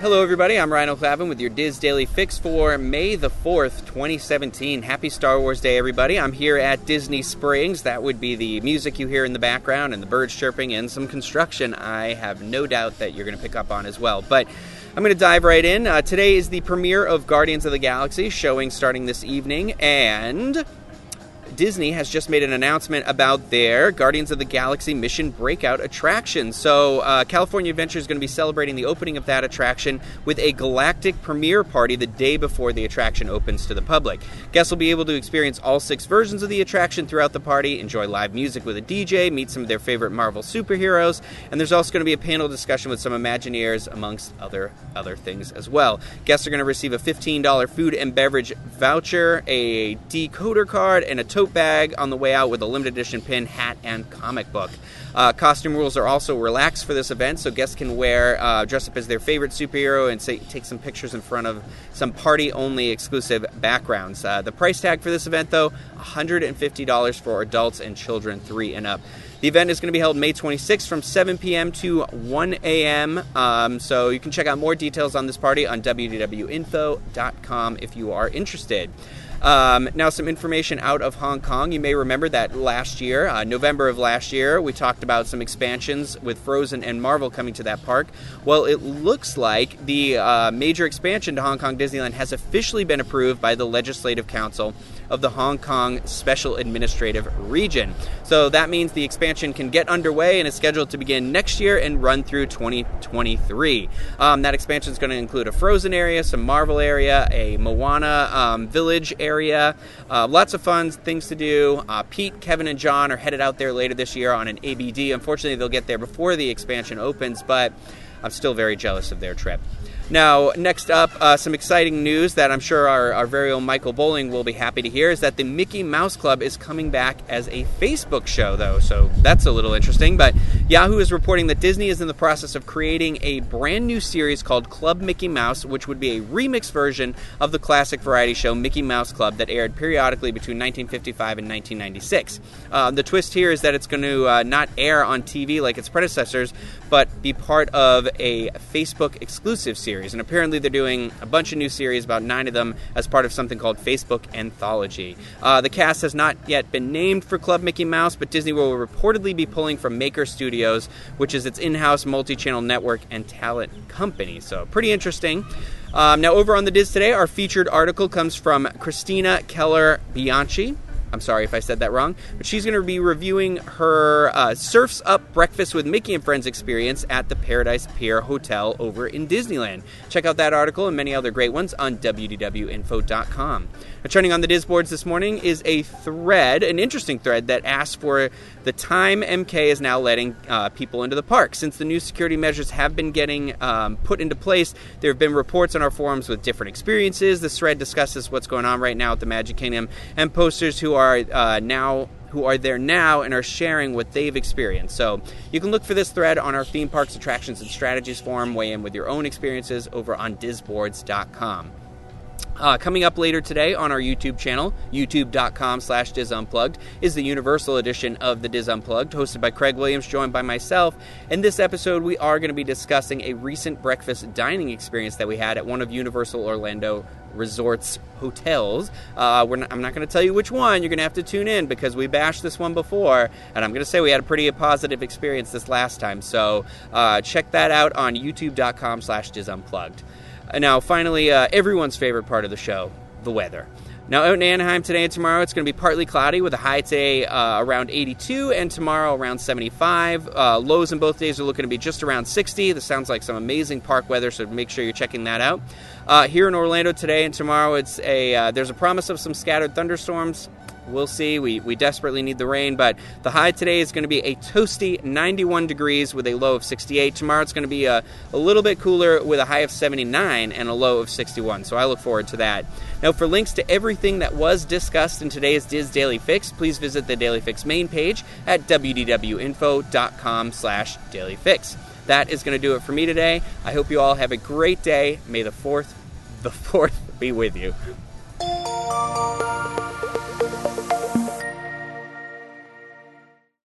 Hello, everybody. I'm Ryan O'Clavin with your DIS Daily Fix for May the 4th, 2017. Happy Star Wars Day, everybody. I'm here at Disney Springs. That would be the music you hear in the background and the birds chirping and some construction I have no doubt that you're going to pick up on as well. But I'm going to dive right in. Uh, today is the premiere of Guardians of the Galaxy, showing starting this evening, and Disney has just made an announcement about their Guardians of the Galaxy Mission Breakout attraction. So, uh, California Adventure is going to be celebrating the opening of that attraction with a galactic premiere party the day before the attraction opens to the public. Guests will be able to experience all six versions of the attraction throughout the party, enjoy live music with a DJ, meet some of their favorite Marvel superheroes, and there's also going to be a panel discussion with some Imagineers, amongst other other things as well. Guests are going to receive a $15 food and beverage voucher, a decoder card, and a tote tote bag on the way out with a limited edition pin, hat, and comic book. Uh, costume rules are also relaxed for this event, so guests can wear uh, dress up as their favorite superhero and say, take some pictures in front of some party-only exclusive backgrounds. Uh, the price tag for this event, though, $150 for adults and children three and up. The event is going to be held May 26th from 7 p.m. to 1 a.m. Um, so you can check out more details on this party on wdwinfo.com if you are interested. Um, now, some information out of Hong Kong. You may remember that last year, uh, November of last year, we talked about some expansions with Frozen and Marvel coming to that park. Well, it looks like the uh, major expansion to Hong Kong Disneyland has officially been approved by the Legislative Council of the Hong Kong Special Administrative Region. So that means the expansion can get underway and is scheduled to begin next year and run through 2023. Um, that expansion is going to include a Frozen area, some Marvel area, a Moana um, village area, uh, lots of fun things to do. Uh, Pete, Kevin, and John are headed out there later this year on an ABD. Unfortunately, they'll get there before the expansion opens, but I'm still very jealous of their trip. Now, next up, uh, some exciting news that I'm sure our, our, very own Michael Bowling will be happy to hear is that the Mickey Mouse Club is coming back as a Facebook show, though, so that's a little interesting. But Yahoo is reporting that Disney is in the process of creating a brand new series called Club Mickey Mouse, which would be a remix version of the classic variety show Mickey Mouse Club that aired periodically between 1955 and 1996. Uh, the twist here is that it's going to uh, not air on TV like its predecessors, but be part of a Facebook exclusive series series. And apparently, they're doing a bunch of new series, about nine of them, as part of something called Facebook Anthology. Uh, the cast has not yet been named for Club Mickey Mouse, but Disney will reportedly be pulling from Maker Studios, which is its in house multi channel network and talent company. So, pretty interesting. Um, now, over on the DIS today, our featured article comes from Christina Keller Bianchi. I'm sorry if I said that wrong, but she's going to be reviewing her uh, Surfs Up Breakfast with Mickey and Friends experience at the Paradise Pier Hotel over in Disneyland. Check out that article and many other great ones on wdwinfo.com. Now, trending on the DIS boards this morning is a thread, an interesting thread that asks for the time MK is now letting uh, people into the park. Since the new security measures have been getting um, put into place, there have been reports on our forums with different experiences. This thread discusses what's going on right now at the Magic Kingdom and posters who are uh, now who are there now and are sharing what they've experienced. So you can look for this thread on our theme parks, attractions, and strategies forum. Weigh in with your own experiences over on disboards.com. Uh, coming up later today on our YouTube channel, youtube.com slash disunplugged, is the Universal edition of the DIS Unplugged, hosted by Craig Williams, joined by myself. In this episode, we are going to be discussing a recent breakfast dining experience that we had at one of Universal Orlando Resorts hotels. Uh, not, I'm not going to tell you which one. You're going to have to tune in because we bashed this one before, and I'm going to say we had a pretty positive experience this last time. So uh, check that out on youtube.com slash disunplugged. Now, finally, uh, everyone's favorite part of the show the weather. Now, out in Anaheim today and tomorrow, it's going to be partly cloudy with a high today uh, around 82 and tomorrow around 75. Uh, lows in both days are looking to be just around 60. This sounds like some amazing park weather, so make sure you're checking that out. Uh, here in Orlando today and tomorrow, it's a uh, there's a promise of some scattered thunderstorms we'll see. We, we desperately need the rain, but the high today is going to be a toasty 91 degrees with a low of 68. Tomorrow it's going to be a, a little bit cooler with a high of 79 and a low of 61. So I look forward to that. Now, for links to everything that was discussed in today's DIS Daily Fix, please visit the Daily Fix main page at wdwinfo.com slash dailyfix. That is going to do it for me today. I hope you all have a great day. May the 4th, the 4th be with you.